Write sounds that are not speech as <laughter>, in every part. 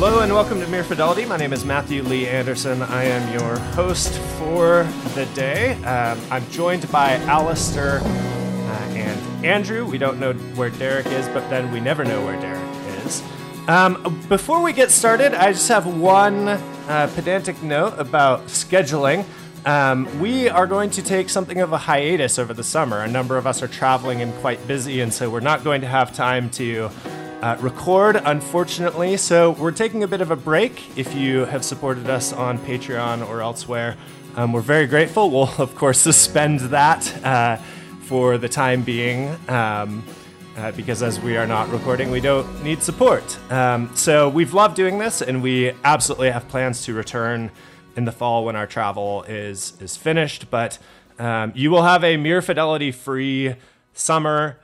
Hello and welcome to Mere Fidelity. My name is Matthew Lee Anderson. I am your host for the day. Um, I'm joined by Alastair uh, and Andrew. We don't know where Derek is, but then we never know where Derek is. Um, before we get started, I just have one uh, pedantic note about scheduling. Um, we are going to take something of a hiatus over the summer. A number of us are traveling and quite busy, and so we're not going to have time to uh, record, unfortunately. So we're taking a bit of a break. If you have supported us on Patreon or elsewhere, um, we're very grateful. We'll, of course, <laughs> suspend that uh, for the time being. Um, uh, because as we are not recording, we don't need support. Um, so we've loved doing this, and we absolutely have plans to return in the fall when our travel is is finished. But um, you will have a mere fidelity free summer.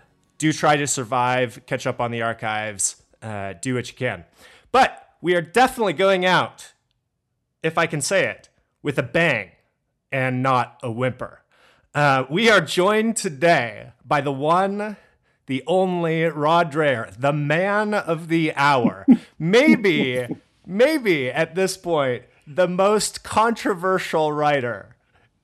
Do try to survive, catch up on the archives, uh, do what you can. But we are definitely going out, if I can say it, with a bang and not a whimper. Uh, we are joined today by the one, the only Rod Dreher, the man of the hour. <laughs> maybe, maybe at this point, the most controversial writer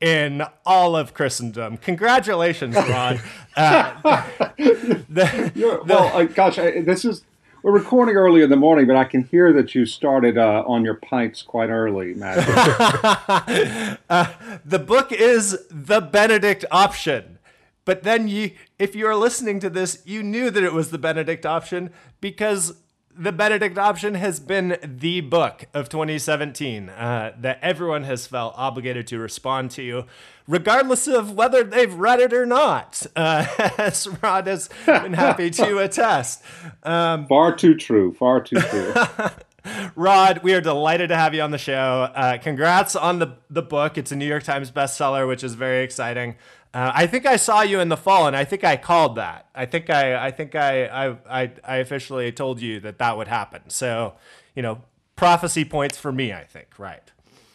in all of Christendom. Congratulations, Rod. Uh, <laughs> the, the, well, uh, gosh, I, this is we're recording early in the morning, but I can hear that you started uh, on your pipes quite early, Matt. <laughs> uh, the book is the Benedict option. But then you if you're listening to this, you knew that it was the Benedict option because the Benedict option has been the book of 2017 uh, that everyone has felt obligated to respond to, regardless of whether they've read it or not, uh, <laughs> as Rod has been happy to <laughs> attest. Um, far too true. Far too true. <laughs> Rod, we are delighted to have you on the show. Uh, congrats on the, the book. It's a New York Times bestseller, which is very exciting. Uh, I think I saw you in the fall, and I think I called that. I think I, I think I, I, I, I officially told you that that would happen. So, you know, prophecy points for me. I think, right?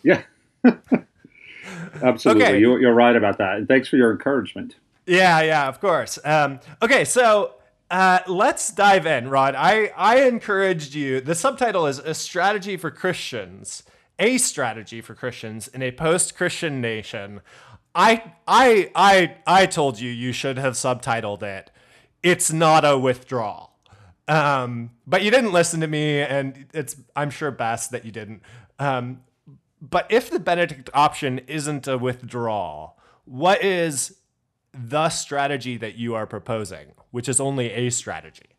Yeah, <laughs> absolutely. Okay. You, you're right about that. And thanks for your encouragement. Yeah, yeah, of course. Um, okay, so uh, let's dive in, Rod. I, I encouraged you. The subtitle is a strategy for Christians, a strategy for Christians in a post-Christian nation I I I I told you you should have subtitled it. It's not a withdrawal. Um, but you didn't listen to me, and it's I'm sure best that you didn't. Um, but if the Benedict option isn't a withdrawal, what is the strategy that you are proposing, which is only a strategy?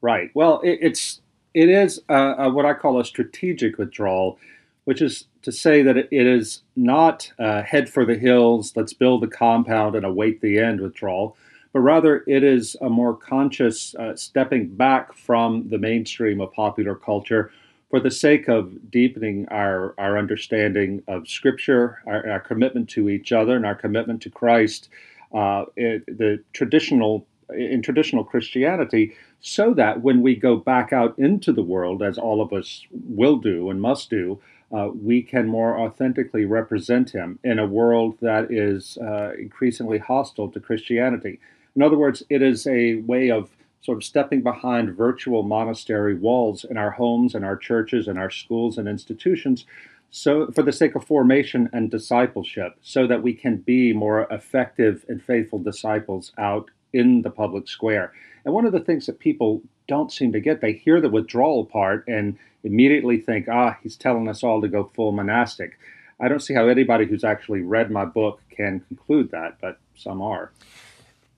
Right. Well, it, it's it is what I call a strategic withdrawal, which is to say that it is not uh, head for the hills, let's build a compound and await the end withdrawal, but rather it is a more conscious uh, stepping back from the mainstream of popular culture for the sake of deepening our, our understanding of Scripture, our, our commitment to each other, and our commitment to Christ. Uh, the traditional in traditional Christianity, so that when we go back out into the world, as all of us will do and must do, uh, we can more authentically represent him in a world that is uh, increasingly hostile to Christianity. In other words, it is a way of sort of stepping behind virtual monastery walls in our homes and our churches and our schools and institutions so for the sake of formation and discipleship so that we can be more effective and faithful disciples out in the public square and one of the things that people don't seem to get they hear the withdrawal part and immediately think, ah, he's telling us all to go full monastic. I don't see how anybody who's actually read my book can conclude that, but some are.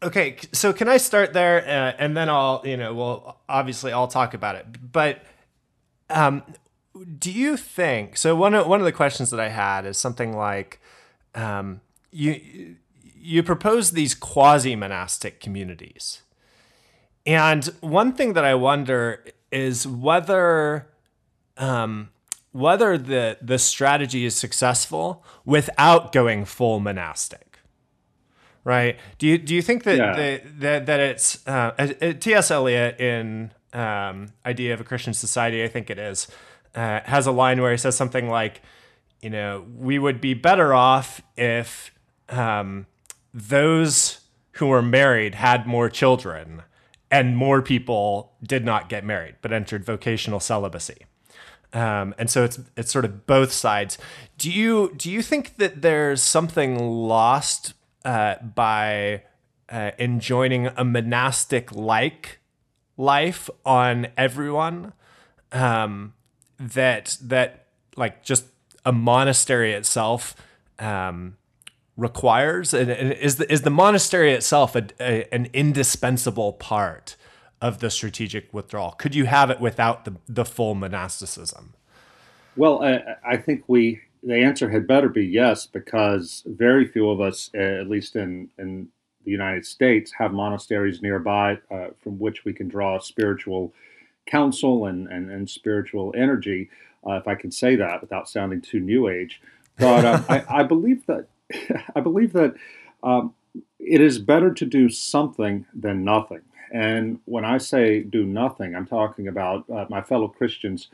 Okay, so can I start there, uh, and then I'll, you know, well, obviously I'll talk about it. But um, do you think? So one of one of the questions that I had is something like, um, you you propose these quasi monastic communities, and one thing that I wonder is whether um, whether the the strategy is successful without going full monastic right do you do you think that yeah. the, that, that it's uh, uh ts eliot in um, idea of a christian society i think it is uh, has a line where he says something like you know we would be better off if um, those who were married had more children and more people did not get married but entered vocational celibacy Um, and so it's it's sort of both sides. Do you do you think that there's something lost uh, by uh, enjoining a monastic like life on everyone? Um, that that like just a monastery itself um, requires, and, is the is the monastery itself a, a, an indispensable part? of the strategic withdrawal? Could you have it without the, the full monasticism? Well, I, I think we the answer had better be yes, because very few of us, at least in, in the United States, have monasteries nearby uh, from which we can draw spiritual counsel and, and, and spiritual energy, uh, if I can say that without sounding too new age. But um, <laughs> I, I, believe that <laughs> I believe that um, it is better to do something than nothing. And when I say do nothing, I'm talking about uh, my fellow Christians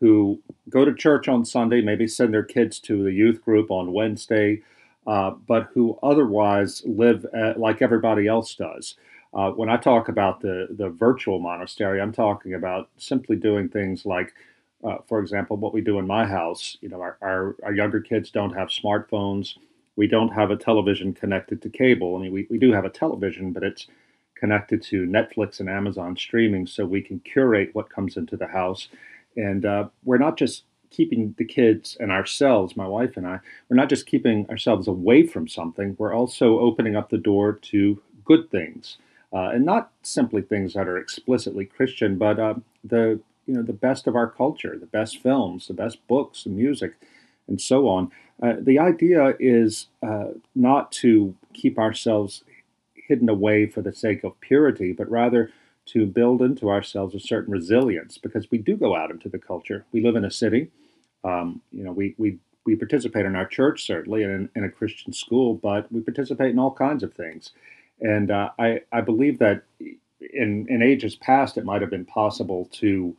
who go to church on Sunday, maybe send their kids to the youth group on Wednesday, uh, but who otherwise live uh, like everybody else does. Uh, when I talk about the, the virtual monastery, I'm talking about simply doing things like, uh, for example, what we do in my house. You know, our, our, our younger kids don't have smartphones. We don't have a television connected to cable. I mean, we, we do have a television, but it's connected to Netflix and Amazon streaming so we can curate what comes into the house. And uh, we're not just keeping the kids and ourselves, my wife and I, we're not just keeping ourselves away from something, we're also opening up the door to good things. Uh, and not simply things that are explicitly Christian, but uh, the you know the best of our culture, the best films, the best books, the music, and so on. Uh, the idea is uh, not to keep ourselves hidden away for the sake of purity, but rather to build into ourselves a certain resilience because we do go out into the culture. We live in a city. Um, you know, we, we, we participate in our church, certainly, and in, in, a Christian school, but we participate in all kinds of things. And uh, I, I believe that in, in ages past, it might have been possible to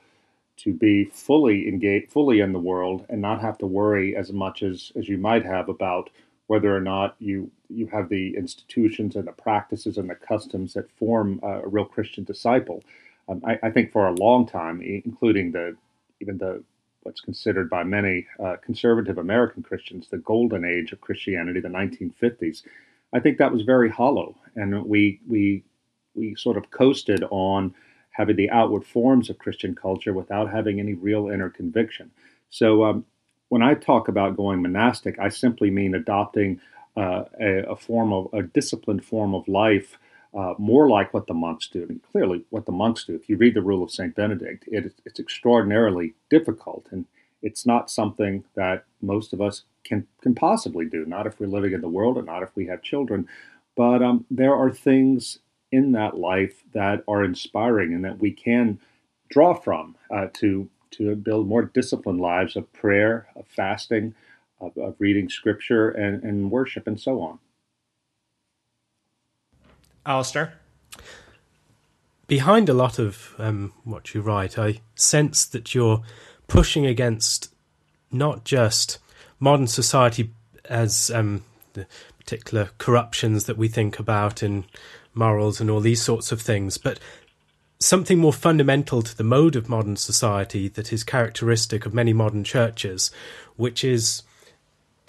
to be fully engaged, fully in the world, and not have to worry as much as, as you might have about whether or not you you have the institutions and the practices and the customs that form a real Christian disciple. Um, I, I, think for a long time, including the even the what's considered by many uh, conservative American Christians the golden age of Christianity, the 1950s, I think that was very hollow, and we we we sort of coasted on having the outward forms of Christian culture without having any real inner conviction. So um, when I talk about going monastic, I simply mean adopting uh, a, a, form of a disciplined form of life, uh, more like what the monks do. And clearly, what the monks do. If you read the Rule of Saint Benedict, it, it's extraordinarily difficult, and it's not something that most of us can can possibly do. Not if we're living in the world, and not if we have children. But um, there are things in that life that are inspiring, and that we can draw from uh, to to build more disciplined lives of prayer, of fasting, of, of reading scripture, and, and worship, and so on. Alastair? Behind a lot of um, what you write, I sense that you're pushing against not just modern society as um, the particular corruptions that we think about in morals and all these sorts of things, but something more fundamental to the mode of modern society that is characteristic of many modern churches, which is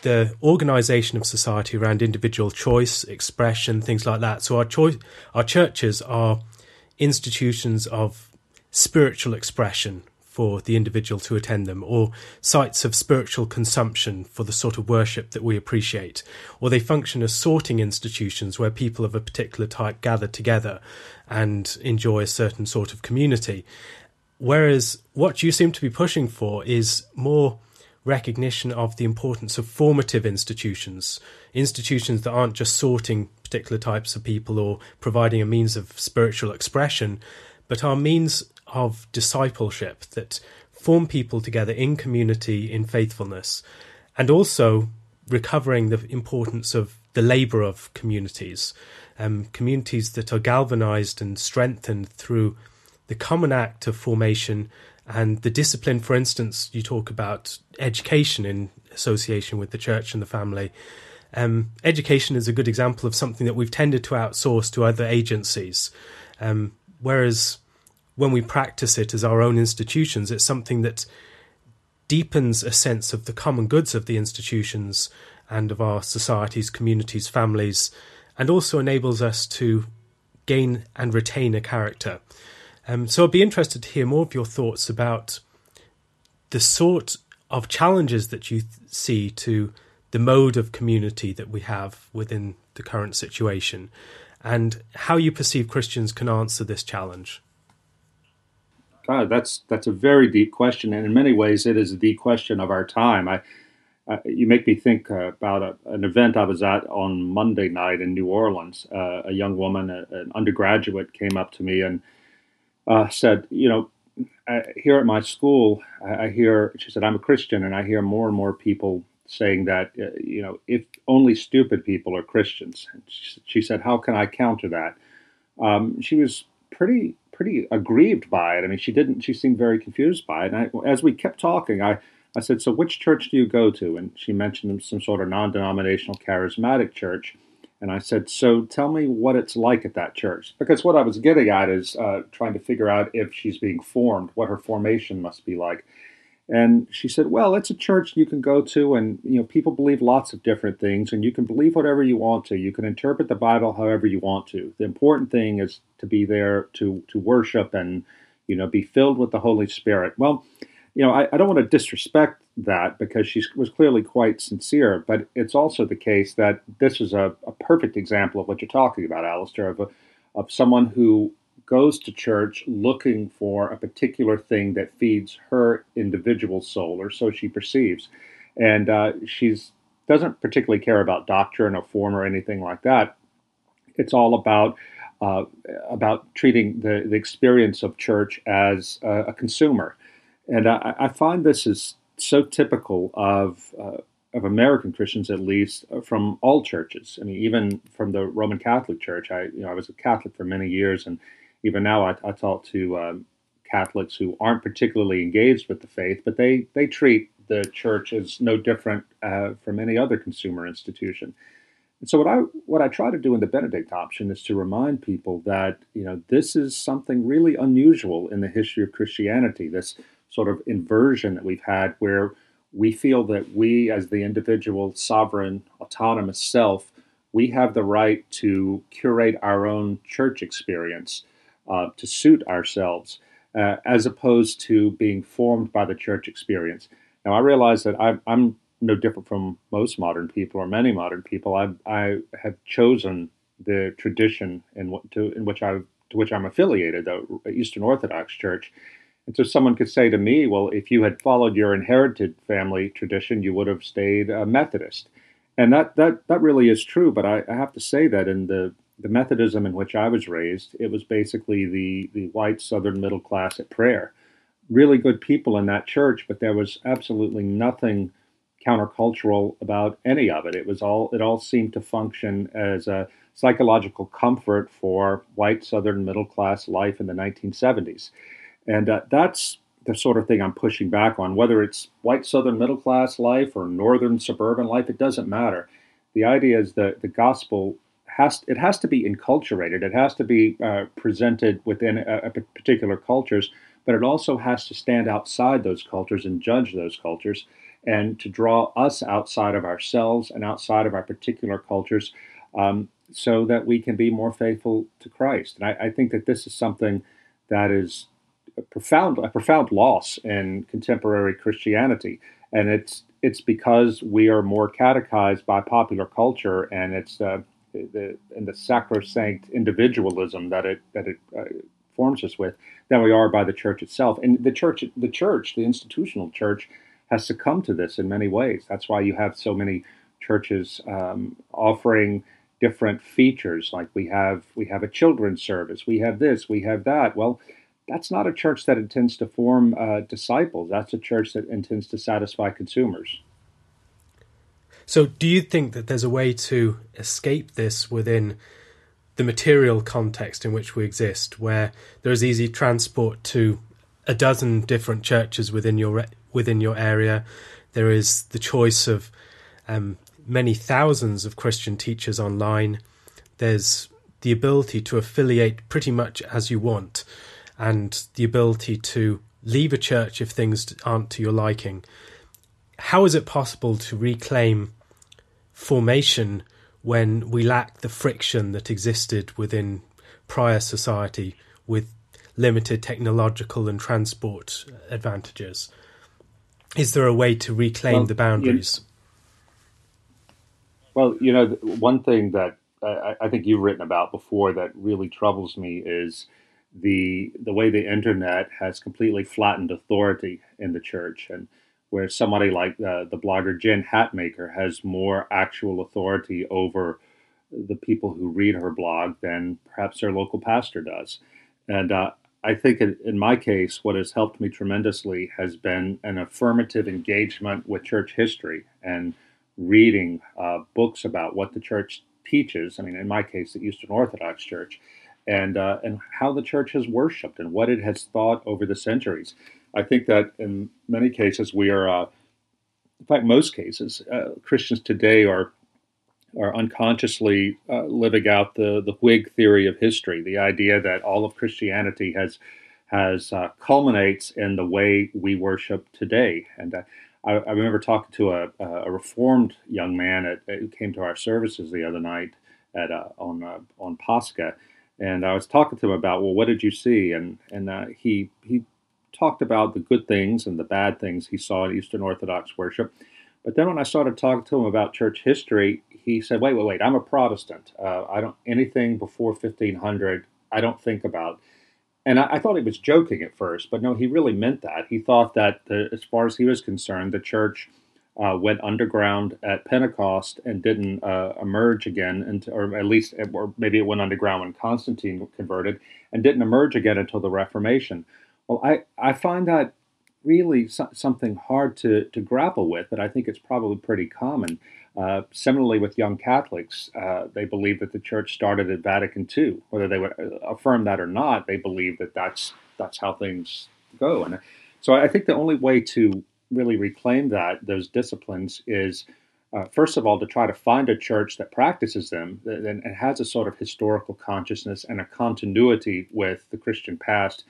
the organization of society around individual choice, expression, things like that. So our choice, our churches are institutions of spiritual expression for the individual to attend them, or sites of spiritual consumption for the sort of worship that we appreciate, or they function as sorting institutions where people of a particular type gather together and enjoy a certain sort of community. Whereas what you seem to be pushing for is more recognition of the importance of formative institutions, institutions that aren't just sorting particular types of people or providing a means of spiritual expression, but are means of discipleship that form people together in community, in faithfulness, and also recovering the importance of the labour of communities, um, communities that are galvanised and strengthened through the common act of formation and the discipline. For instance, you talk about education in association with the church and the family. Um, education is a good example of something that we've tended to outsource to other agencies, um, whereas when we practice it as our own institutions, it's something that deepens a sense of the common goods of the institutions and of our societies, communities, families, and also enables us to gain and retain a character. Um, so I'd be interested to hear more of your thoughts about the sort of challenges that you th- see to the mode of community that we have within the current situation and how you perceive Christians can answer this challenge. God, that's that's a very deep question, and in many ways, it is the question of our time. I, uh, you make me think uh, about a, an event I was at on Monday night in New Orleans. Uh, a young woman, a, an undergraduate, came up to me and uh, said, "You know, I, here at my school, I, I, hear." She said, "I'm a Christian, and I hear more and more people saying that, uh, you know, if only stupid people are Christians." She, she, said, "How can I counter that?" Um, she was pretty pretty aggrieved by it. I mean, she didn't. She seemed very confused by it. And I, as we kept talking, I I said, "So which church do you go to?" And she mentioned some sort of non-denominational charismatic church. And I said, "So tell me what it's like at that church." Because what I was getting at is uh, trying to figure out if she's being formed, what her formation must be like. And she said, "Well, it's a church you can go to, and you know people believe lots of different things, and you can believe whatever you want to. You can interpret the Bible however you want to. The important thing is to be there to to worship and you know be filled with the Holy Spirit." Well, you know, I, I don't want to disrespect that because she was clearly quite sincere, but it's also the case that this is a, a perfect example of what you're talking about, Alastair, of a, of someone who goes to church looking for a particular thing that feeds her individual soul, or so she perceives. And uh, doesn't particularly care about doctrine or form or anything like that. It's all about uh, about treating the, the experience of church as a, a consumer. And I, I, find this is so typical of uh, of American Christians, at least from all churches. I mean, even from the Roman Catholic Church. I you know I was a Catholic for many years, and even now, I, I talk to um, Catholics who aren't particularly engaged with the faith, but they they treat the church as no different uh, from any other consumer institution. And so what I what I try to do in the Benedict option is to remind people that you know this is something really unusual in the history of Christianity. This sort of inversion that we've had, where we feel that we, as the individual, sovereign, autonomous self, we have the right to curate our own church experience uh, to suit ourselves, uh, as opposed to being formed by the church experience. Now, I realize that I, I'm no different from most modern people or many modern people. I, I have chosen the tradition in, to, in which I to which I'm affiliated, the Eastern Orthodox Church. And so someone could say to me, well, if you had followed your inherited family tradition, you would have stayed a Methodist. And that, that, that really is true. But I, I have to say that in the the Methodism in which I was raised, it was basically the, the white Southern middle class at prayer. Really good people in that church, but there was absolutely nothing countercultural about any of it. It was all it all seemed to function as a psychological comfort for white Southern middle class life in the 1970s, and uh, that's the sort of thing I'm pushing back on. Whether it's white Southern middle class life or northern suburban life, it doesn't matter. The idea is that the gospel has it has to be enculturated. It has to be uh, presented within a, a particular cultures, but it also has to stand outside those cultures and judge those cultures, and to draw us outside of ourselves and outside of our particular cultures, um, so that we can be more faithful to Christ. And I, I think that this is something that is a profound a profound loss in contemporary Christianity, and it's it's because we are more catechized by popular culture, and it's uh, the and the sacrosanct individualism that it that it uh, forms us with than we are by the church itself. And the church, the church, the institutional church, has succumbed to this in many ways. That's why you have so many churches um, offering different features. Like we have we have a children's service, we have this, we have that. Well. That's not a church that intends to form uh, disciples. That's a church that intends to satisfy consumers. So, do you think that there's a way to escape this within the material context in which we exist, where there is easy transport to a dozen different churches within your within your area? There is the choice of um, many thousands of Christian teachers online. There's the ability to affiliate pretty much as you want, and the ability to leave a church if things aren't to your liking. How is it possible to reclaim formation when we lack the friction that existed within prior society with limited technological and transport advantages? Is there a way to reclaim well, the boundaries? You, well, you know, one thing that I, I think you've written about before that really troubles me is the the way the internet has completely flattened authority in the church, and where somebody like uh, the blogger Jen Hatmaker has more actual authority over the people who read her blog than perhaps their local pastor does. And uh, I think in, in, my case, what has helped me tremendously has been an affirmative engagement with church history and reading uh, books about what the church teaches. I mean, in my case, the Eastern Orthodox Church, and uh, and how the church has worshipped and what it has thought over the centuries. I think that in many cases we are, uh, in fact, most cases, uh, Christians today are are unconsciously uh, living out the the Whig theory of history, the idea that all of Christianity has has uh, culminates in the way we worship today. And uh, I, I, remember talking to a, a reformed young man at, who came to our services the other night at uh, on uh, on Pascha, and I was talking to him about, well, what did you see? And and uh, he he talked about the good things and the bad things he saw in Eastern Orthodox worship. But then when I started talking to him about church history, he said, "Wait, wait, wait! I'm a Protestant. Uh, I don't anything before 1500. I don't think about." And I, I, thought he was joking at first, but no, he really meant that. He thought that, the, as far as he was concerned, the church uh, went underground at Pentecost and didn't uh, emerge again, into, or at least, or maybe it went underground when Constantine converted, and didn't emerge again until the Reformation. Well, I, I find that really so- something hard to, to grapple with, but I think it's probably pretty common. Uh, similarly, with young Catholics, uh, they believe that the church started at Vatican II. Whether they would uh, affirm that or not, they believe that that's, that's how things go. And so I think the only way to really reclaim that those disciplines is uh, first of all to try to find a church that practices them and, and, has a sort of historical consciousness and a continuity with the Christian past,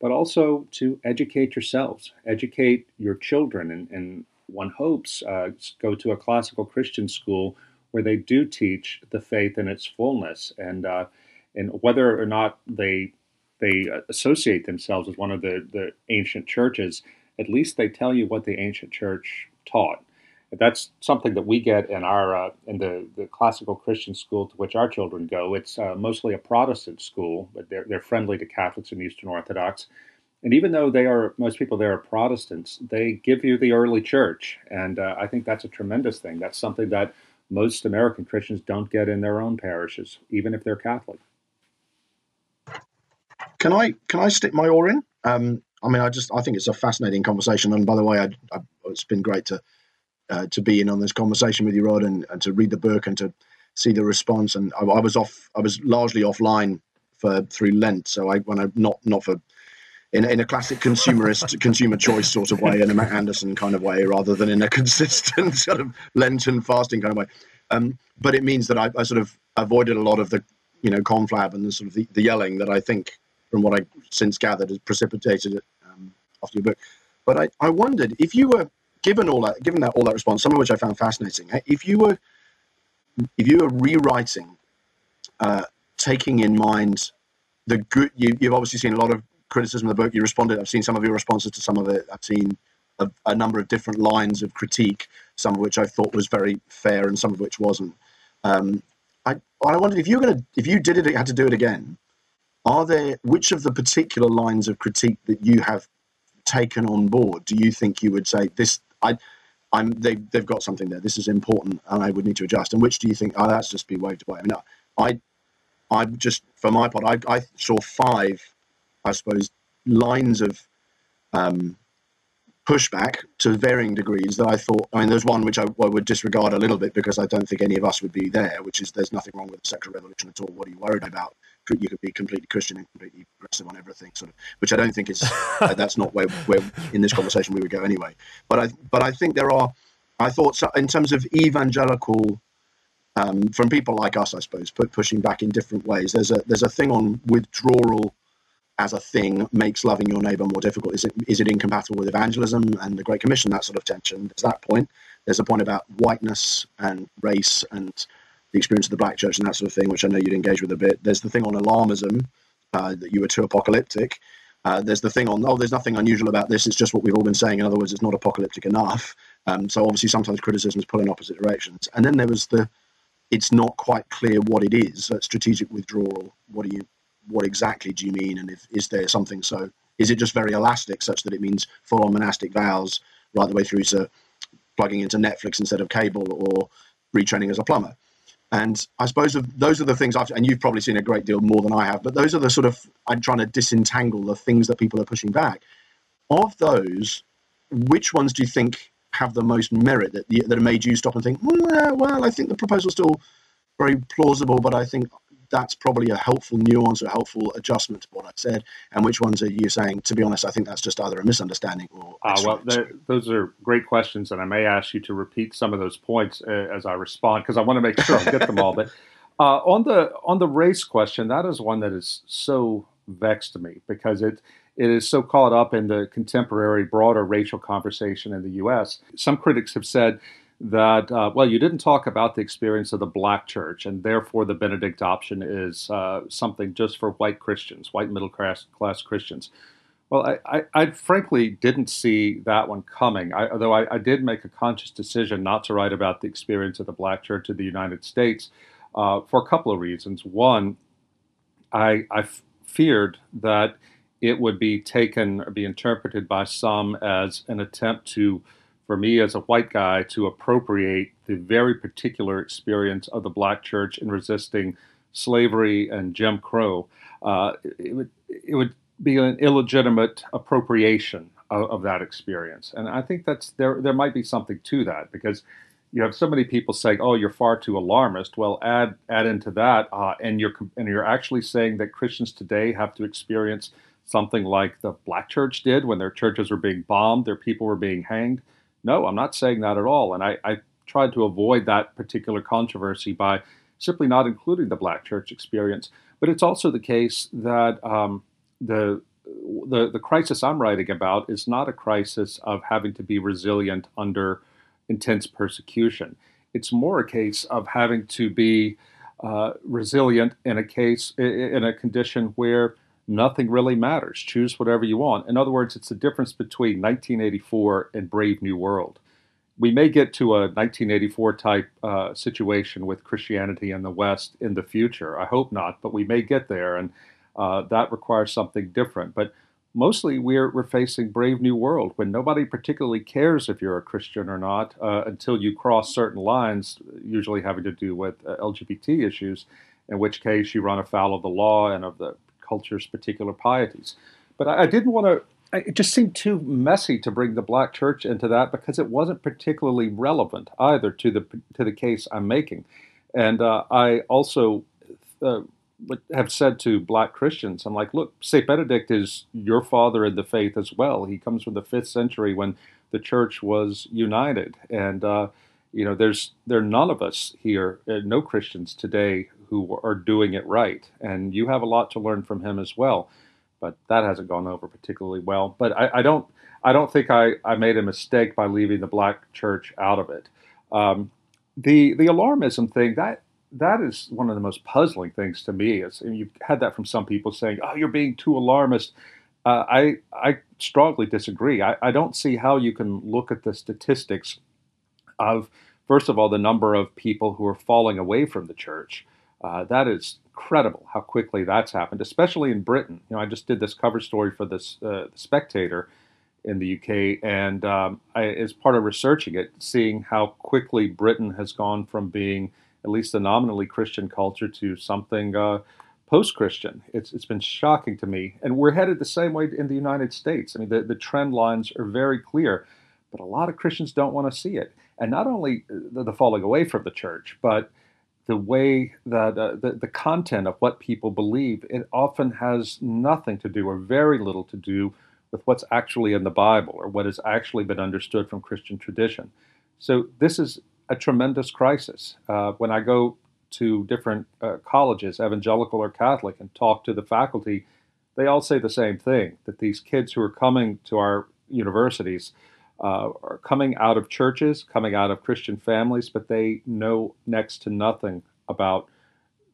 but also to educate yourselves, educate your children, and, and one hopes uh, go to a classical Christian school where they do teach the faith in its fullness, and uh, and whether or not they they associate themselves as one of the, the ancient churches at least they tell you what the ancient church taught. That's something that we get in our uh, in the, the classical Christian school to which our children go. It's uh, mostly a Protestant school, but they're they're friendly to Catholics and Eastern Orthodox. And even though they are most people there are Protestants, they give you the early church, and uh, I think that's a tremendous thing. That's something that most American Christians don't get in their own parishes, even if they're Catholic. Can I can I stick my oar in? Um, I mean, I just I think it's a fascinating conversation. And by the way, I, I, it's been great to uh, to be in on this conversation with you, Rod, and, and to read the book and to see the response. And I, I was off, I was largely offline for through Lent, so I when I not not for in, in a classic consumerist <laughs> consumer choice sort of way, in a Matt Anderson kind of way, rather than in a <laughs> consistent sort of Lenten fasting kind of way. Um, but it means that I, I, sort of avoided a lot of the you know conflab and the sort of the, the yelling that I think from what I since gathered, has precipitated it um, after your book. But I, I wondered if you were given all that, given that all that response, some of which I found fascinating. Eh, if you were, if you were rewriting, uh, taking in mind the good, you, you've obviously seen a lot of criticism of the book. You responded. I've seen some of your responses to some of it. I've seen a, a, number of different lines of critique, some of which I thought was very fair, and some of which wasn't. Um, I, I wondered if you were to, if you did it, you had to do it again are there which of the particular lines of critique that you have taken on board do you think you would say this I I'm they they've got something there. This is important, and I would need to adjust. And which do you think? Oh, that's just be waved away. I mean, I I just for my part, I, I saw five, I suppose, lines of um, pushback to varying degrees that I thought, I mean, there's one which I, I, would disregard a little bit because I don't think any of us would be there, which is there's nothing wrong with the sexual revolution at all. What are you worried about? You could be completely Christian and completely progressive on everything, sort of, which I don't think is, uh, <laughs> that's not where, where in this conversation we would go anyway. But I, but I think there are, I thought so, in terms of evangelical, um, from people like us, I suppose, pushing back in different ways. There's a, there's a thing on withdrawal as a thing makes loving your neighbor more difficult? Is it is it incompatible with evangelism and the Great Commission? That sort of tension. There's that point. There's a point about whiteness and race and the experience of the black church and that sort of thing, which I know you'd engage with a bit. There's the thing on alarmism uh, that you were too apocalyptic. Uh, there's the thing on, oh, there's nothing unusual about this. It's just what we've all been saying. In other words, it's not apocalyptic enough. Um, so obviously, sometimes criticisms pull in opposite directions. And then there was the, it's not quite clear what it is. strategic withdrawal. What do you, what exactly do you mean? And if, is there something so? Is it just very elastic, such that it means full-on monastic vows right the way through to plugging into Netflix instead of cable or retraining as a plumber? And I suppose those are the things I've, and you've probably seen a great deal more than I have, but those are the sort of, I'm trying to disentangle the things that people are pushing back. Of those, which ones do you think have the most merit that, that made you stop and think, well, well, I think the proposal's still very plausible, but I think that's probably a helpful nuance or a helpful adjustment to what I said. And which ones are you saying? To be honest, I think that's just either a misunderstanding or. Uh, well, those are great questions, and I may ask you to repeat some of those points uh, as I respond because I want to make sure I get them all. But <laughs> uh, on the on the race question, that is one that is so vexed to me because it it is so caught up in the contemporary broader racial conversation in the U.S. Some critics have said that, uh, well, you didn't talk about the experience of the black church, and therefore the Benedict option is uh, something just for white Christians, white middle class, class Christians. Well, I, I, I, frankly didn't see that one coming, I, although I, I, did make a conscious decision not to write about the experience of the black church in the United States uh, for a couple of reasons. One, I, feared that it would be taken or be interpreted by some as an attempt to for me as a white guy to appropriate the very particular experience of the black church in resisting slavery and Jim Crow. Uh, it, would, it would be an illegitimate appropriation of, of, that experience. And I think that's there, there might be something to that because you have so many people saying, "Oh, you're far too alarmist." Well, add add into that, uh, and you're and you're actually saying that Christians today have to experience something like the Black Church did when their churches were being bombed, their people were being hanged. No, I'm not saying that at all. And I, I tried to avoid that particular controversy by simply not including the black church experience. But it's also the case that um, the, the, the crisis I'm writing about is not a crisis of having to be resilient under intense persecution. It's more a case of having to be uh, resilient in a case in a condition where nothing really matters. Choose whatever you want. In other words, it's the difference between 1984 and Brave New World. We may get to a 1984 type uh, situation with Christianity in the West in the future. I hope not, but we may get there, and uh, that requires something different. But mostly we're, we're facing Brave New World when nobody particularly cares if you're a Christian or not uh, until you cross certain lines, usually having to do with uh, LGBT issues, in which case you run afoul of the law and of the culture's particular pieties. But I, I didn't want to. It just seemed too messy to bring the black church into that because it wasn't particularly relevant either to the to the case I'm making. And uh, I also uh, have said to black Christians, I'm like, look, Saint Benedict is your father in the faith as well. He comes from the fifth century when the church was united, and uh, you know, there's there are none of us here, uh, no Christians today who are doing it right. And you have a lot to learn from him as well. But that hasn't gone over particularly well. But I, I don't I don't think I, I made a mistake by leaving the black church out of it. Um, the the alarmism thing that that is one of the most puzzling things to me. Is you've had that from some people saying, "Oh, you're being too alarmist." Uh, I I strongly disagree. I, I don't see how you can look at the statistics of first of all the number of people who are falling away from the church uh, that is incredible how quickly that's happened, especially in Britain. You know, I just did this cover story for this uh, Spectator in the UK, and um, I, as part of researching it, seeing how quickly Britain has gone from being at least a nominally Christian culture to something uh, post-Christian. It's it's been shocking to me, and we're headed the same way in the United States. I mean, the, the trend lines are very clear, but a lot of Christians don't want to see it, and not only the, the falling away from the church, but the way that uh, the, the content of what people believe, it often has nothing to do or very little to do with what's actually in the Bible or what has actually been understood from Christian tradition. So this is a tremendous crisis. Uh, when I go to different uh, colleges, evangelical or Catholic, and talk to the faculty, they all say the same thing that these kids who are coming to our universities uh, are coming out of churches, coming out of Christian families, but they know next to nothing about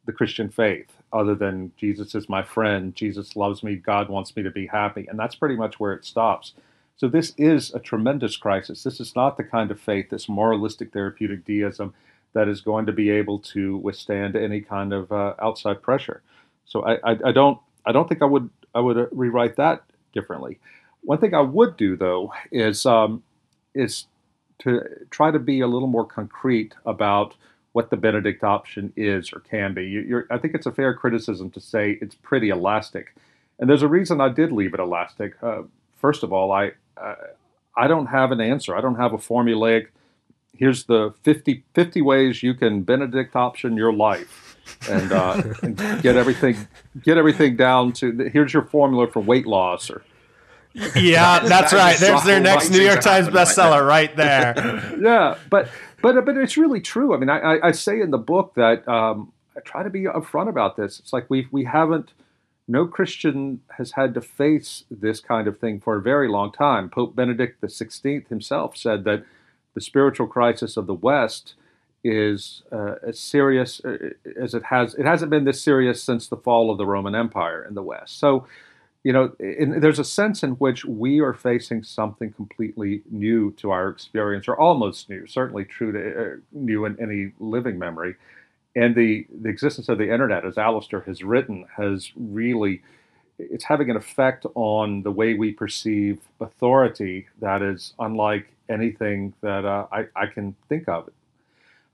the Christian faith other than Jesus is my friend, Jesus loves me, God wants me to be happy. And that's pretty much where it stops. So this is a tremendous crisis. This is not the kind of faith, this moralistic therapeutic deism that is going to be able to withstand any kind of uh, outside pressure. So I, I, I, don't I don't think I would I would uh, rewrite that differently. One thing I would do though is um, is to try to be a little more concrete about what the Benedict option is or can be. You, I think it's a fair criticism to say it's pretty elastic, and there's a reason I did leave it elastic. Uh, first of all, I uh, I don't have an answer. I don't have a formulaic. Here's the 50, 50 ways you can Benedict option your life, and, uh, and get everything get everything down to. Here's your formula for weight loss or <laughs> yeah, that's right. There's their next New York Times bestseller right there. <laughs> yeah, but but but it's really true. I mean, I, I say in the book that um, I try to be upfront about this. It's like we we haven't. No Christian has had to face this kind of thing for a very long time. Pope Benedict XVI himself said that the spiritual crisis of the West is uh, as serious uh, as it has. It hasn't been this serious since the fall of the Roman Empire in the West. So you know, in, there's a sense in which we are facing something completely new to our experience, or almost new, certainly true to uh, new in any living memory. And the, the existence of the internet, as Alastair has written, has really it's having an effect on the way we perceive authority that is unlike anything that uh, I, I, can think of.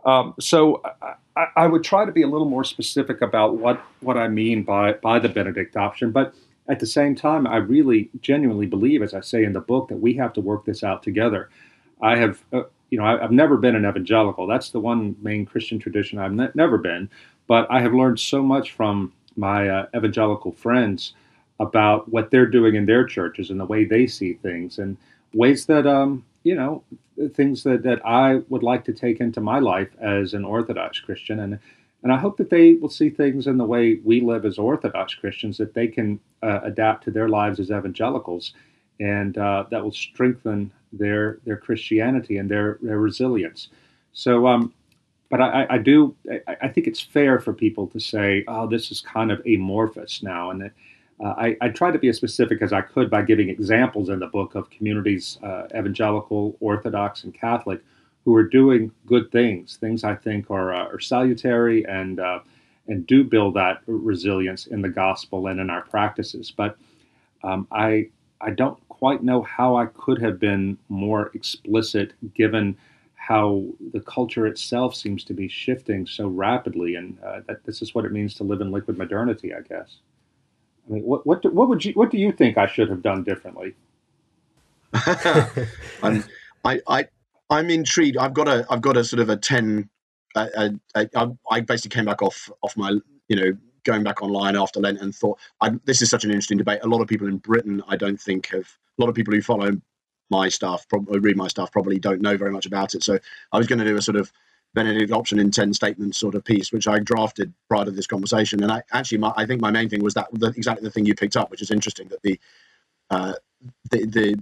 Um, so I, I, would try to be a little more specific about what, what I mean by, by the Benedict option, but at the same time, I really genuinely believe, as I say in the book, that we have to work this out together. I have, uh, you know, I, have never been an evangelical. That's the one main Christian tradition I've ne- never been. But I have learned so much from my uh, evangelical friends about what they're doing in their churches and the way they see things and ways that, um, you know, things that, that I would like to take into my life as an Orthodox Christian. And and I hope that they will see things in the way we live as Orthodox Christians, that they can uh, adapt to their lives as evangelicals, and uh, that will strengthen their their Christianity and their their resilience. So, um, but I, I do I, I, think it's fair for people to say, oh, this is kind of amorphous now, and. Uh, I, I try to be as specific as I could by giving examples in the book of communities, uh, evangelical, Orthodox, and Catholic, who are doing good things, things I think are, uh, are salutary and uh, and do build that resilience in the gospel and in our practices. But um, I I don't quite know how I could have been more explicit given how the culture itself seems to be shifting so rapidly, and uh, that this is what it means to live in liquid modernity, I guess. I mean, what what do, what would you what do you think I should have done differently? <laughs> I I I'm intrigued. I've got a I've got a sort of a ten. I basically came back off off my you know going back online after Lent and thought this is such an interesting debate. A lot of people in Britain, I don't think have a lot of people who follow my stuff, probably read my stuff, probably don't know very much about it. So I was going to do a sort of Benedict option in 10 statements sort of piece, which I drafted prior to this conversation. And I actually, my, I think my main thing was that the, exactly the thing you picked up, which is interesting that the, uh, the, the,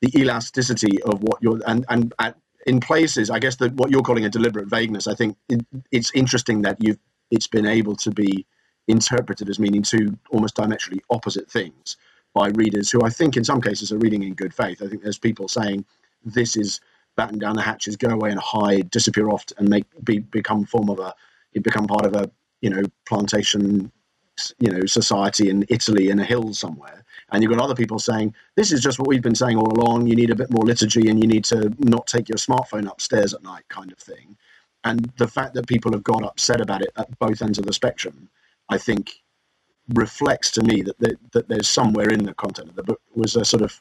the elasticity of what you're, and, and at in places, I guess that what you're calling a deliberate vagueness, I think it, it's interesting that you've it's been able to be interpreted as meaning two almost diametrically opposite things by readers who I think in some cases are reading in good faith. I think there's people saying this is batten down the hatches, go away and hide, disappear off, and make be, become form of a become part of a you know plantation you know society in Italy in a hill somewhere and you've got other people saying, this is just what we've been saying all along. You need a bit more liturgy and you need to not take your smartphone upstairs at night, kind of thing. And the fact that people have got upset about it at both ends of the spectrum, I think, reflects to me that, that, that there's somewhere in the content of the book was a sort of,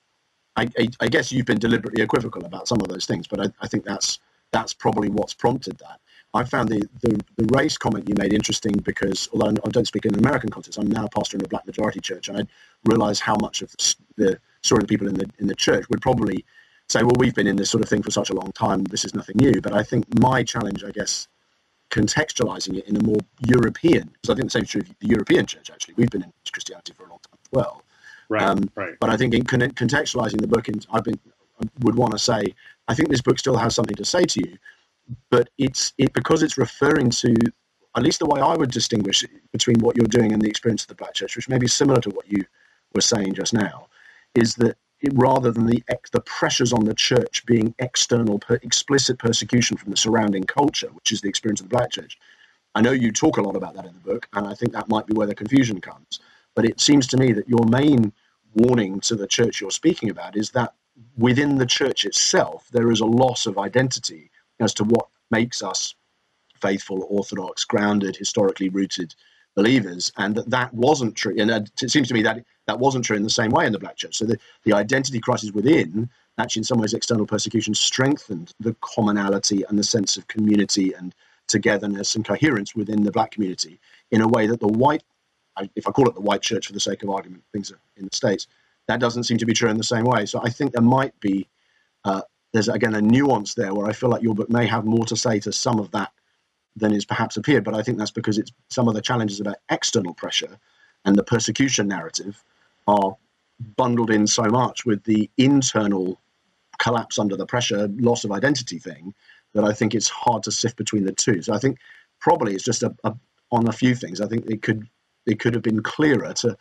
I, I, I guess you've been deliberately equivocal about some of those things, but I, I think that's that's probably what's prompted that. I found the, the, the, race comment you made interesting because although I don't speak in an American context, I'm now a pastor in a black majority church, and I realise how much of the sort of people in the in the church would probably say, "Well, we've been in this sort of thing for such a long time. This is nothing new." But I think my challenge, I guess, contextualizing it in a more European, because I think the same is true of the European church. Actually, we've been in Christianity for a long time as well. Right, um, right. But I think in contextualizing the book, in, I've been I would want to say I think this book still has something to say to you, but it's it because it's referring to at least the way I would distinguish between what you're doing and the experience of the Black Church, which may be similar to what you were saying just now, is that it, rather than the ex, the pressures on the church being external, per, explicit persecution from the surrounding culture, which is the experience of the Black Church. I know you talk a lot about that in the book, and I think that might be where the confusion comes. But it seems to me that your main warning to the church you're speaking about is that within the church itself, there is a loss of identity as to what makes us faithful, orthodox, grounded, historically rooted believers, and that that wasn't true. And it seems to me that that wasn't true in the same way in the black church. So the, the identity crisis within, actually, in some ways, external persecution strengthened the commonality and the sense of community and togetherness and coherence within the black community in a way that the white, if I call it the white church for the sake of argument, things in the States, that doesn't seem to be true in the same way. So I think there might be, uh, there's again a nuance there where I feel like your book may have more to say to some of that than is perhaps appeared. But I think that's because it's some of the challenges about external pressure and the persecution narrative are bundled in so much with the internal collapse under the pressure, loss of identity thing, that I think it's hard to sift between the two. So I think probably it's just a, a on a few things. I think it could it could have been clearer to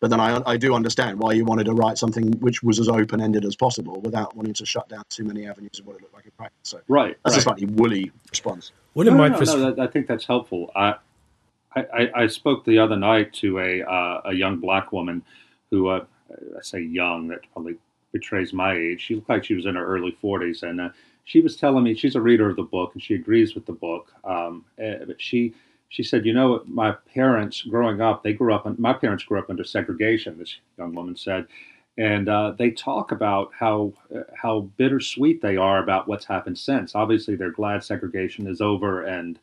but then I, I do understand why you wanted to write something which was as open ended as possible without wanting to shut down too many avenues of what it looked like in practice. So right, that's right. a slightly woolly response. Well, no, no, no, no, I think that's helpful. I, I, I spoke the other night to a uh, a young black woman who uh, I say young that probably betrays my age. She looked like she was in her early forties, and uh, she was telling me she's a reader of the book and she agrees with the book. Um, eh, but she she said, you know, my parents growing up, they grew up, my parents grew up under segregation, this young woman said. And uh, they talk about how uh, how bittersweet they are about what's happened since. Obviously, they're glad segregation is over and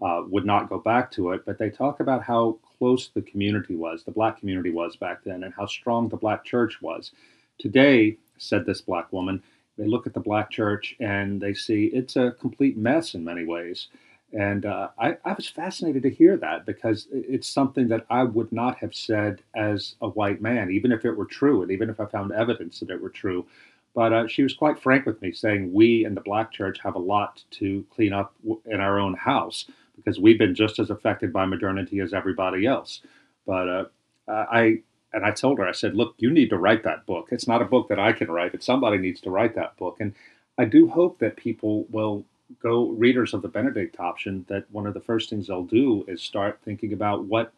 uh, would not go back to it. But they talk about how close the community was, the black community was back then, and how strong the black church was. Today, said this black woman, they look at the black church and they see it's a complete mess in many ways. And uh, I, I, was fascinated to hear that because it's something that I would not have said as a white man, even if it were true, and even if I found evidence that it were true. But uh, she was quite frank with me, saying we in the black church have a lot to clean up in our own house because we've been just as affected by modernity as everybody else. But uh, I and I told her, I said, look, you need to write that book. It's not a book that I can write, but somebody needs to write that book. And I do hope that people will go readers of the Benedict option that one of the first things they'll do is start thinking about what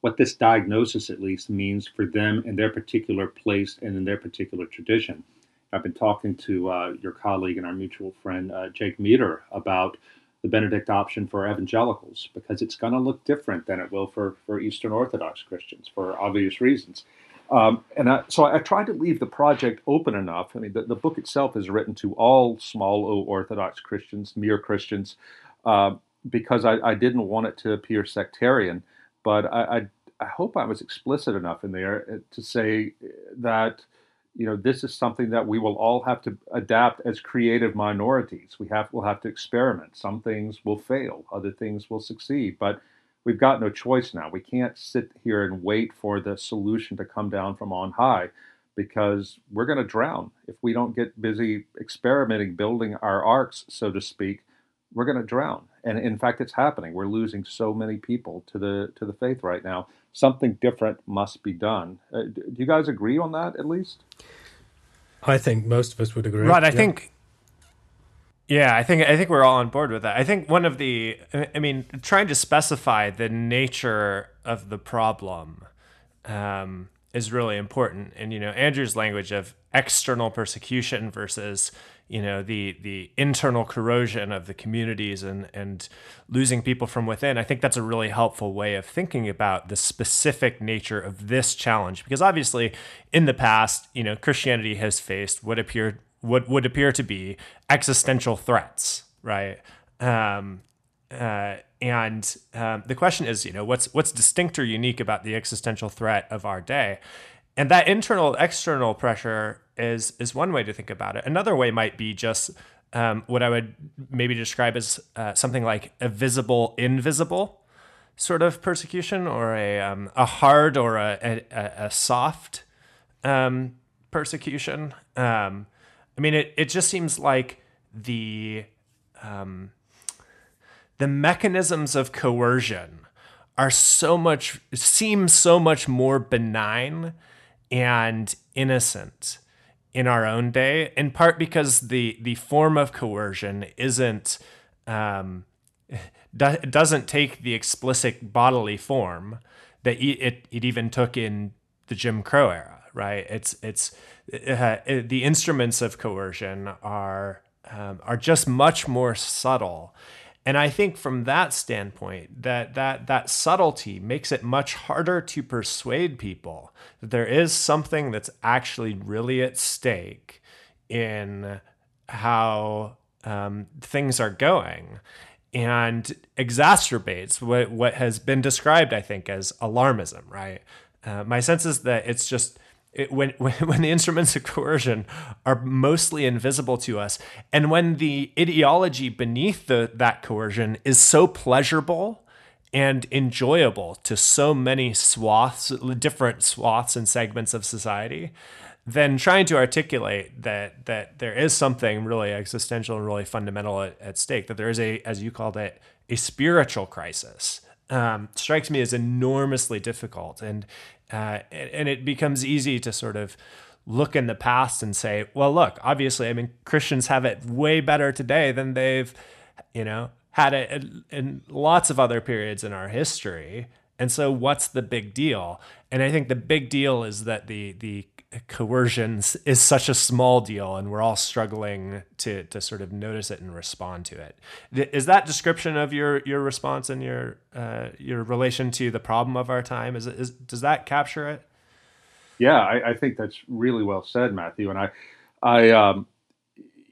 what this diagnosis at least means for them in their particular place and in their particular tradition. I've been talking to uh, your colleague and our mutual friend uh, Jake Meador about the Benedict option for evangelicals because it's going to look different than it will for, for Eastern Orthodox Christians for obvious reasons. Um, and I, so I, I tried to leave the project open enough. I mean, the, the book itself is written to all small O Orthodox Christians, mere Christians, uh, because I, I, didn't want it to appear sectarian. But I, I, hope I was explicit enough in there uh, to say that you know this is something that we will all have to adapt as creative minorities. We have we'll have to experiment. Some things will fail, other things will succeed, but we've got no choice now. We can't sit here and wait for the solution to come down from on high because we're going to drown. If we don't get busy experimenting, building our arks, so to speak, we're going to drown. And in fact, it's happening. We're losing so many people to the to the faith right now. Something different must be done. Uh, do you guys agree on that at least? I think most of us would agree. Right. I yeah. think yeah, I think I think we're all on board with that. I think one of the I mean, trying to specify the nature of the problem um, is really important. And you know, Andrew's language of external persecution versus you know the the internal corrosion of the communities and and losing people from within i think that's a really helpful way of thinking about the specific nature of this challenge because obviously in the past you know christianity has faced what appeared what would appear to be existential threats, right? Um, uh, and um, the question is, you know, what's what's distinct or unique about the existential threat of our day? And that internal external pressure is is one way to think about it. Another way might be just um, what I would maybe describe as uh, something like a visible invisible sort of persecution, or a um, a hard or a, a, a soft um, persecution. Um, I mean, it, it just seems like the um, the mechanisms of coercion are so much seem so much more benign and innocent in our own day in part because the the form of coercion isn't um, <laughs> do, doesn't take the explicit bodily form that it, it even took in the Jim Crow era right it's it's uh, the instruments of coercion are um, are just much more subtle and I think from that standpoint, that that that subtlety makes it much harder to persuade people that there is something that's actually really at stake in how um, things are going, and exacerbates what what has been described, I think, as alarmism. Right. Uh, my sense is that it's just it, when, <laughs> when when the instruments of coercion are mostly invisible to us, and when the ideology beneath the, that coercion is so pleasurable and enjoyable to so many swaths, different swaths and segments of society, then trying to articulate that that there is something really existential and really fundamental at, at stake, that there is a, as you called it, a spiritual crisis um, strikes me as enormously difficult. And uh, and it becomes easy to sort of look in the past and say, well, look, obviously, I mean, Christians have it way better today than they've, you know, had it in lots of other periods in our history. And so, what's the big deal? And I think the big deal is that the the coercion is such a small deal, and we're all struggling to to sort of notice it and respond to it. Is that description of your your response and your uh, your relation to the problem of our time? Is, is does that capture it? Yeah, I, I, think that's really well said, Matthew. And I, I, um,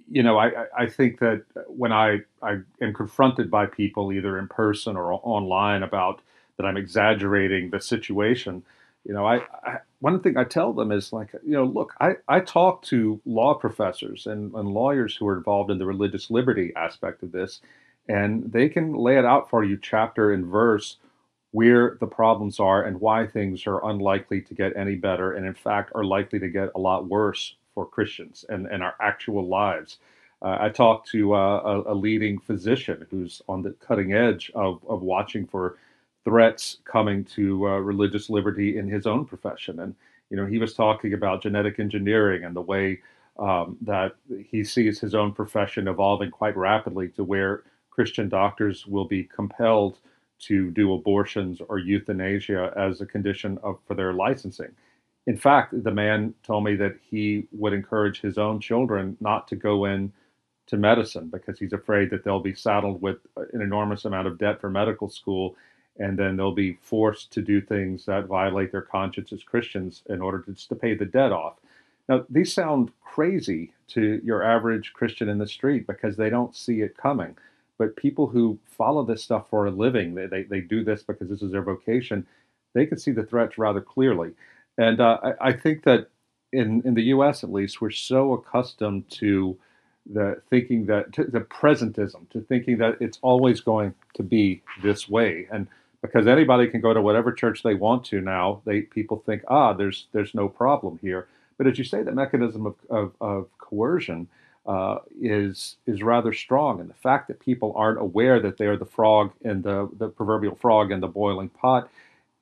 you know, I, I think that when I I am confronted by people either in person or online about that I'm exaggerating the situation you know, I, I, one thing I tell them is like, you know, look, I, I talk to law professors and, and lawyers who are involved in the religious liberty aspect of this, and they can lay it out for you chapter and verse where the problems are and why things are unlikely to get any better and in fact are likely to get a lot worse for Christians and, and our actual lives. Uh, I talked to uh, a, a, leading physician who's on the cutting edge of, of watching for threats coming to uh, religious liberty in his own profession. And, you know, he was talking about genetic engineering and the way um, that he sees his own profession evolving quite rapidly to where Christian doctors will be compelled to do abortions or euthanasia as a condition of, for their licensing. In fact, the man told me that he would encourage his own children not to go in to medicine because he's afraid that they'll be saddled with an enormous amount of debt for medical school and then they'll be forced to do things that violate their conscience as Christians in order to, to pay the debt off. Now, these sound crazy to your average Christian in the street because they don't see it coming. But people who follow this stuff for a living, they, they, they do this because this is their vocation, they can see the threats rather clearly. And uh, I, I think that in, in the US at least, we're so accustomed to the thinking that the presentism, to thinking that it's always going to be this way. And because anybody can go to whatever church they want to now. They people think, ah, there's there's no problem here. But as you say, the mechanism of, of, of coercion uh, is is rather strong, and the fact that people aren't aware that they are the frog in the the proverbial frog in the boiling pot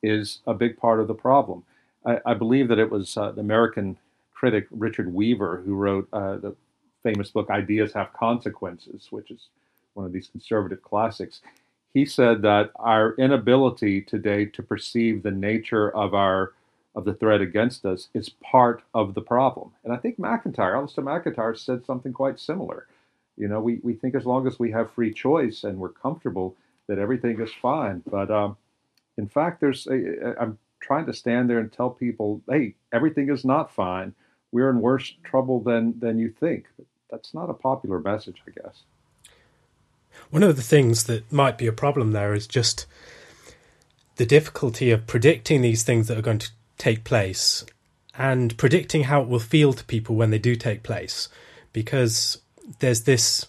is a big part of the problem. I, I believe that it was uh, the American critic Richard Weaver who wrote uh, the famous book "Ideas Have Consequences," which is one of these conservative classics he said that our inability today to perceive the nature of our of the threat against us is part of the problem. And I think MacIntyre, Alasdair MacIntyre, said something quite similar. You know, we, we think as long as we have free choice and we're comfortable that everything is fine. But um, in fact, there's a, I'm trying to stand there and tell people, hey, everything is not fine. We're in worse trouble than than you think. That's not a popular message, I guess. One of the things that might be a problem there is just the difficulty of predicting these things that are going to take place and predicting how it will feel to people when they do take place. Because there's this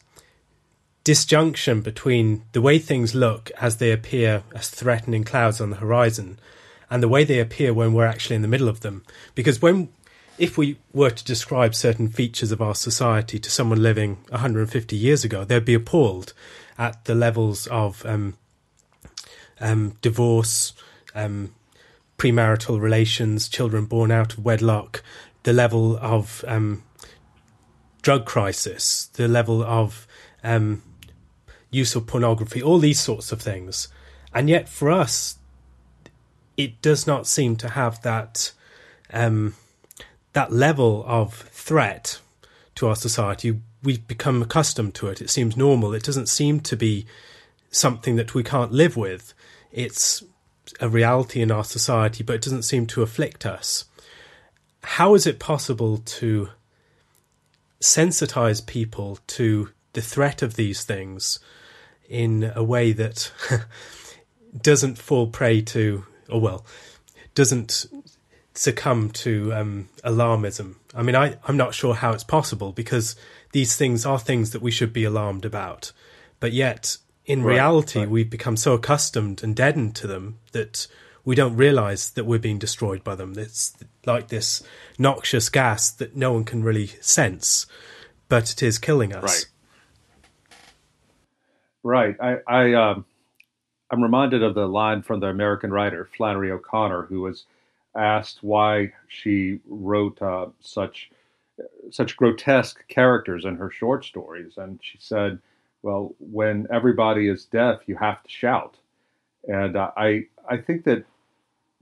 disjunction between the way things look as they appear as threatening clouds on the horizon and the way they appear when we're actually in the middle of them. Because when if we were to describe certain features of our society to someone living 150 years ago, they'd be appalled at the levels of um, um, divorce, um, premarital relations, children born out of wedlock, the level of um, drug crisis, the level of um, use of pornography, all these sorts of things. And yet, for us, it does not seem to have that um, that level of threat to our society. We've become accustomed to it. It seems normal. It doesn't seem to be something that we can't live with. It's a reality in our society, but it doesn't seem to afflict us. How is it possible to sensitize people to the threat of these things in a way that <laughs> doesn't fall prey to, or well, doesn't succumb to um, alarmism. I mean, I, I'm not sure how it's possible because these things are things that we should be alarmed about. But yet, in right, reality, right. we've become so accustomed and deadened to them that we don't realize that we're being destroyed by them. It's like this noxious gas that no one can really sense, but it is killing us. Right. Right. I, I um, I'm reminded of the line from the American writer Flannery O'Connor, who was asked why she wrote uh, such such grotesque characters in her short stories, and she said, "Well, when everybody is deaf, you have to shout." And uh, I I think that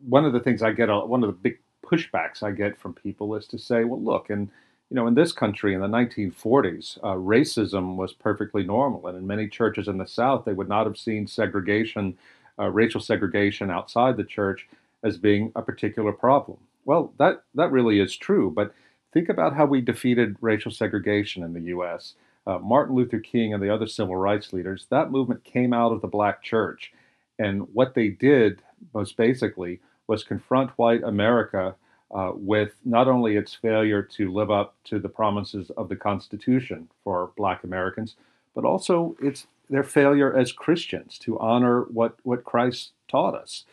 one of the things I get, one of the big pushbacks I get from people is to say, "Well, look, and you know, in this country in the 1940s, uh, racism was perfectly normal, and in many churches in the South, they would not have seen segregation, uh, racial segregation outside the church as being a particular problem. Well, that that really is true, but think about how we defeated racial segregation in the U.S. Uh, Martin Luther King and the other civil rights leaders, that movement came out of the black church. And what they did, most basically, was confront white America uh, with not only its failure to live up to the promises of the Constitution for Black Americans, but also its their failure as Christians to honor what what Christ taught us.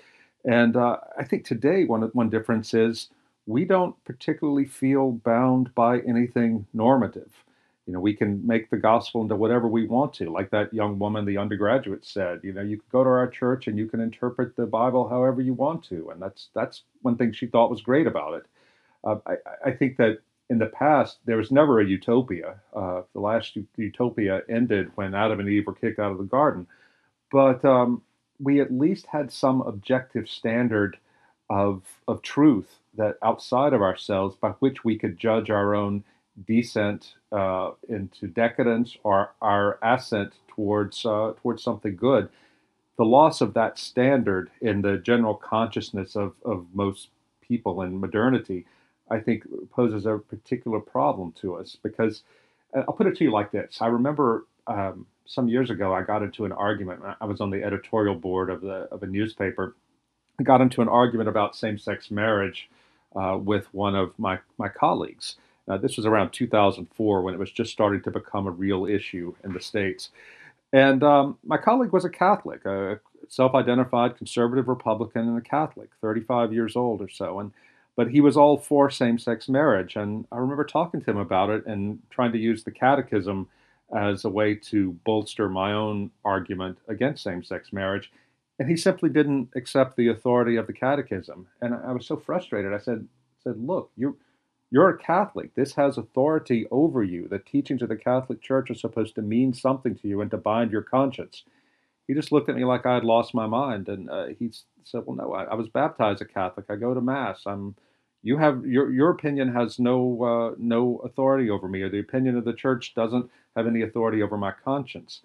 And uh, I think today one one difference is we don't particularly feel bound by anything normative. You know, we can make the gospel into whatever we want to, like that young woman, the undergraduate said. You know, you can go to our church and you can interpret the Bible however you want to, and that's that's one thing she thought was great about it. Uh, I, I, think that in the past there was never a utopia. Uh, the last utopia ended when Adam and Eve were kicked out of the garden, but um, we at least had some objective standard of of truth that outside of ourselves by which we could judge our own descent uh, into decadence or our ascent towards uh, towards something good. The loss of that standard in the general consciousness of, of most people in modernity, I think, poses a particular problem to us because I'll put it to you like this. I remember um, some years ago I got into an argument. I was on the editorial board of the of a newspaper. I got into an argument about same-sex marriage uh, with one of my my colleagues this was around 2004 when it was just starting to become a real issue in the States. And um, my colleague was a Catholic, a self identified conservative Republican and a Catholic, 35 years old or so. And but he was all for same sex marriage. And I remember talking to him about it and trying to use the catechism as a way to bolster my own argument against same sex marriage. And he simply didn't accept the authority of the catechism. And I was so frustrated. I said, said Look, you you're a Catholic. This has authority over you. The teachings of the Catholic Church are supposed to mean something to you and to bind your conscience. He just looked at me like I had lost my mind, and uh, he said, "Well, no, I, I, was baptized a Catholic. I go to Mass. I'm. You have your your opinion has no uh, no authority over me, or the opinion of the Church doesn't have any authority over my conscience."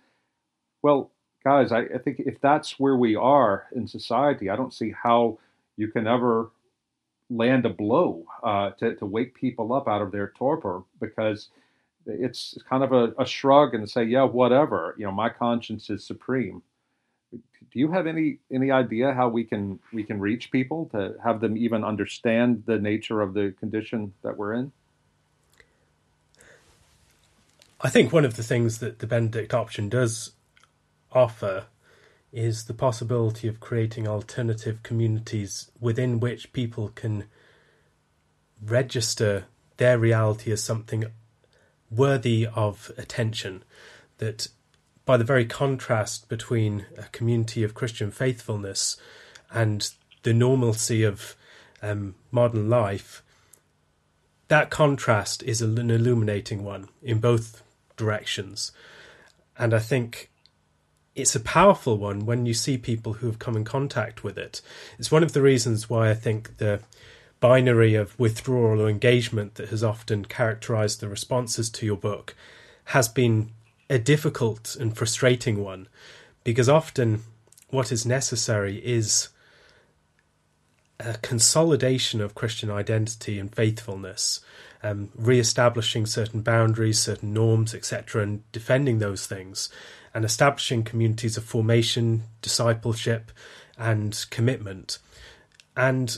Well, guys, I, I think if that's where we are in society, I don't see how you can ever land a blow uh, to, to wake people up out of their torpor because it's kind of a, a, shrug and say, yeah, whatever. You know, my conscience is supreme. Do you have any any idea how we can we can reach people to have them even understand the nature of the condition that we're in? I think one of the things that the Benedict option does offer is the possibility of creating alternative communities within which people can register their reality as something worthy of attention. That by the very contrast between a community of Christian faithfulness and the normalcy of um, modern life, that contrast is an illuminating one in both directions. And I think it's a powerful one when you see people who have come in contact with it. It's one of the reasons why I think the binary of withdrawal or engagement that has often characterized the responses to your book has been a difficult and frustrating one because often what is necessary is a consolidation of Christian identity and faithfulness, um, re-establishing certain boundaries, certain norms, etc., and defending those things, and establishing communities of formation, discipleship, and commitment. And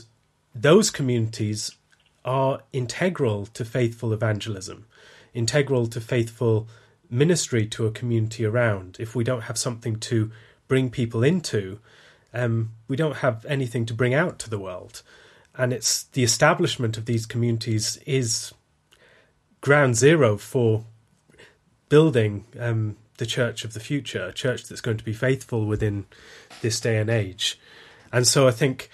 those communities are integral to faithful evangelism, integral to faithful ministry to a community around. If we don't have something to bring people into, um, we don't have anything to bring out to the world. And it's the establishment of these communities is ground zero for building um, the church of the future, a church that's going to be faithful within this day and age. And so I think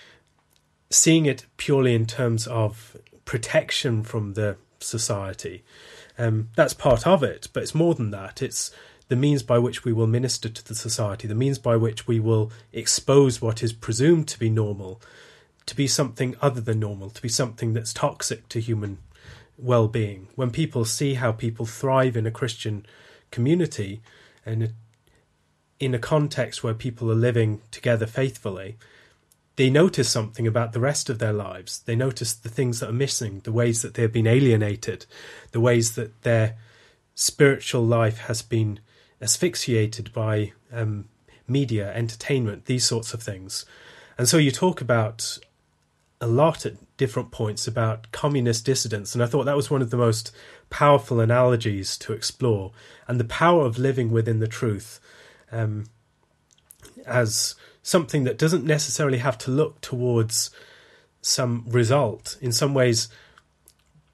seeing it purely in terms of protection from the society, um, that's part of it, but it's more than that. It's the means by which we will minister to the society, the means by which we will expose what is presumed to be normal to be something other than normal, to be something that's toxic to human well being. When people see how people thrive in a Christian community and in a context where people are living together faithfully, they notice something about the rest of their lives. They notice the things that are missing, the ways that they've been alienated, the ways that their spiritual life has been asphyxiated by um, media, entertainment, these sorts of things. And so you talk about a lot at different points about communist dissidents, and I thought that was one of the most powerful analogies to explore, and the power of living within the truth um, as something that doesn't necessarily have to look towards some result. In some ways,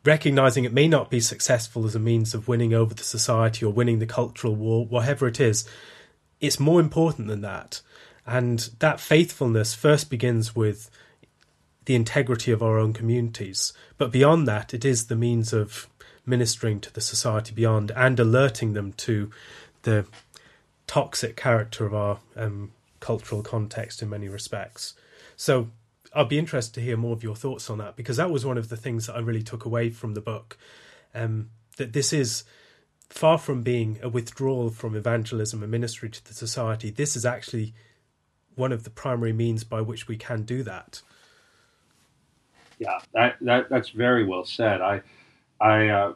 recognizing it may not be successful as a means of winning over the society or winning the cultural war, whatever it is, it's more important than that. And that faithfulness first begins with the integrity of our own communities. But beyond that, it is the means of ministering to the society beyond and alerting them to the toxic character of our um, cultural context in many respects. So I'll be interested to hear more of your thoughts on that because that was one of the things that I really took away from the book. Um, that this is far from being a withdrawal from evangelism and ministry to the society. This is actually one of the primary means by which we can do that. Yeah, that, that that's very well said. I I uh,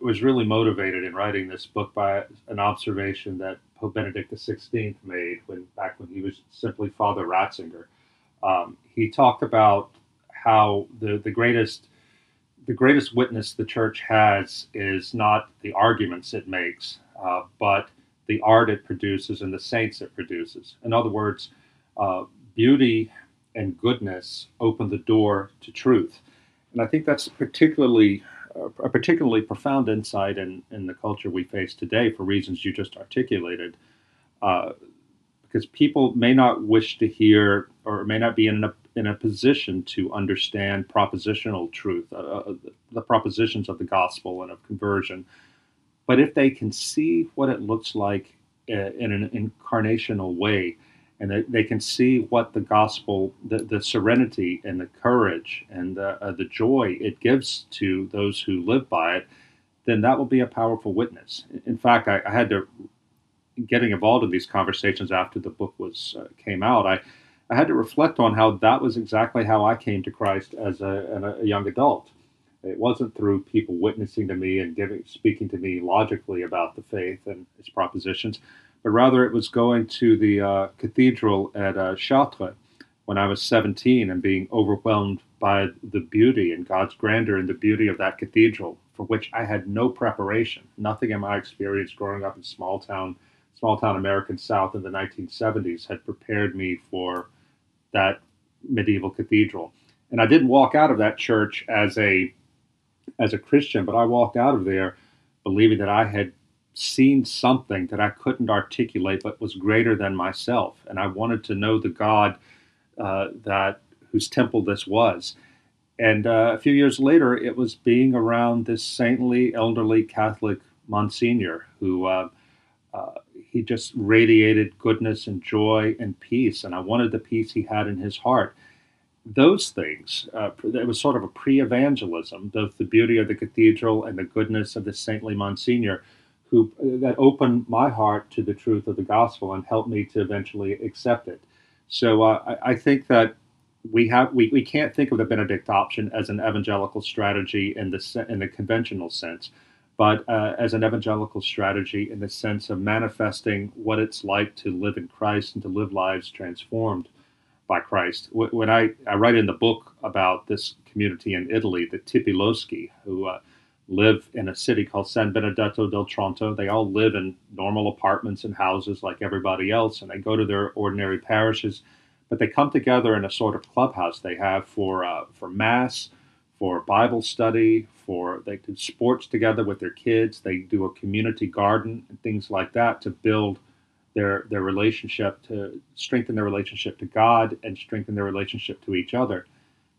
was really motivated in writing this book by an observation that Pope Benedict XVI made when back when he was simply Father Ratzinger. Um, he talked about how the, the greatest the greatest witness the church has is not the arguments it makes, uh, but the art it produces and the saints it produces. In other words, uh, beauty and goodness open the door to truth, and I think that's particularly a particularly profound insight in, in the culture we face today for reasons you just articulated. Uh, because people may not wish to hear or may not be in a, in a position to understand propositional truth, uh, uh, the propositions of the gospel and of conversion. But if they can see what it looks like uh, in an incarnational way, and they, they can see what the gospel, the, the serenity and the courage and the, uh, the joy it gives to those who live by it, then that will be a powerful witness. In fact, I, I had to getting involved in these conversations after the book was uh, came out, I I had to reflect on how that was exactly how I came to Christ as a, a young adult. It wasn't through people witnessing to me and giving speaking to me logically about the faith and its propositions, but rather it was going to the uh, cathedral at uh, Chartres when I was 17 and being overwhelmed by the beauty and God's grandeur and the beauty of that cathedral, for which I had no preparation. Nothing in my experience growing up in small town small town American South in the 1970s had prepared me for that medieval cathedral. And I didn't walk out of that church as a as a Christian, but I walked out of there believing that I had seen something that I couldn't articulate, but was greater than myself, and I wanted to know the God uh, that whose temple this was. And uh, a few years later, it was being around this saintly, elderly Catholic Monsignor who uh, uh, he just radiated goodness and joy and peace. And I wanted the peace he had in his heart. Those things, uh, it was sort of a pre evangelism, both the beauty of the cathedral and the goodness of the saintly Monsignor, who that opened my heart to the truth of the gospel and helped me to eventually accept it. So uh, I, I think that we have we, we can't think of the Benedict option as an evangelical strategy in the in the conventional sense, but uh, as an evangelical strategy in the sense of manifesting what it's like to live in Christ and to live lives transformed by Christ. When I, I write in the book about this community in Italy, the Tipi Loschi, who uh, live in a city called San Benedetto del Tronto. They all live in normal apartments and houses like everybody else, and they go to their ordinary parishes but they come together in a sort of clubhouse they have for uh, for mass, for Bible study, for they do sports together with their kids. They do a community garden and things like that to build their their relationship to strengthen their relationship to God and strengthen their relationship to each other.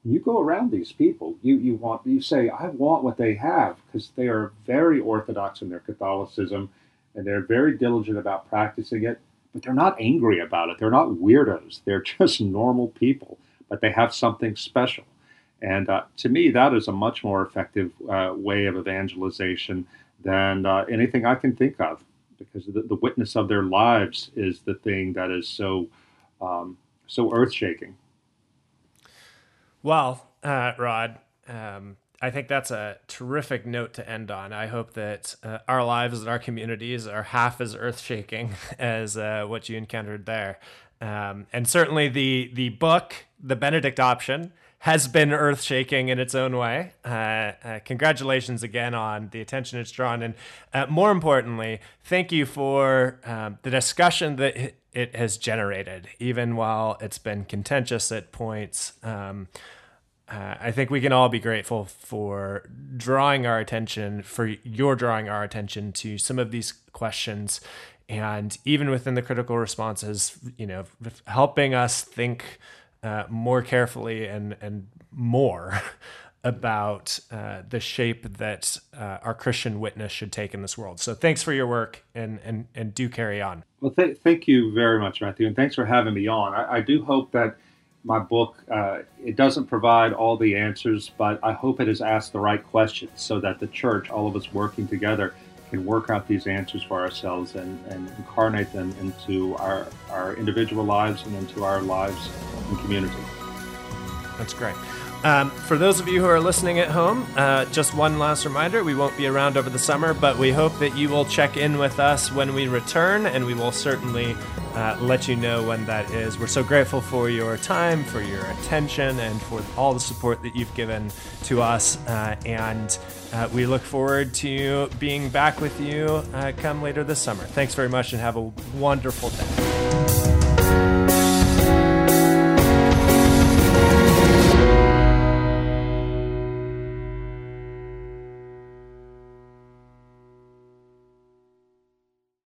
You go around these people, you you want you say I want what they have because they are very orthodox in their Catholicism and they're very diligent about practicing it but they're not angry about it. They're not weirdos. They're <laughs> just normal people, but they have something special. And uh, to me, that is a much more effective uh, way of evangelization than uh, anything I can think of, because the, the, witness of their lives is the thing that is so um, so earth shaking. Well, uh, Rod, um, I think that's a terrific note to end on. I hope that uh, our lives and our communities are half as earth shaking <laughs> as uh, what you encountered there. Um, and certainly the the book, the Benedict option, has been earth shaking in its own way. Uh, uh, congratulations again on the attention it's drawn. And uh, more importantly, thank you for um, the discussion that it has generated, even while it's been contentious at points. Um, uh, I think we can all be grateful for drawing our attention, for your drawing our attention to some of these questions. And even within the critical responses, you know, helping us think uh, more carefully and, and more <laughs> about uh, the shape that uh, our Christian witness should take in this world. So thanks for your work and, and, and do carry on. Well, th- thank you very much, Matthew. And thanks for having me on. I, I do hope that my book, uh, it doesn't provide all the answers, but I hope it has asked the right questions so that the church, all of us working together, can work out these answers for ourselves and, and incarnate them into our, our individual lives and into our lives and community. That's great. Um, for those of you who are listening at home, uh, just one last reminder we won't be around over the summer, but we hope that you will check in with us when we return, and we will certainly uh, let you know when that is. We're so grateful for your time, for your attention, and for all the support that you've given to us. Uh, and uh, we look forward to being back with you uh, come later this summer. Thanks very much, and have a wonderful day.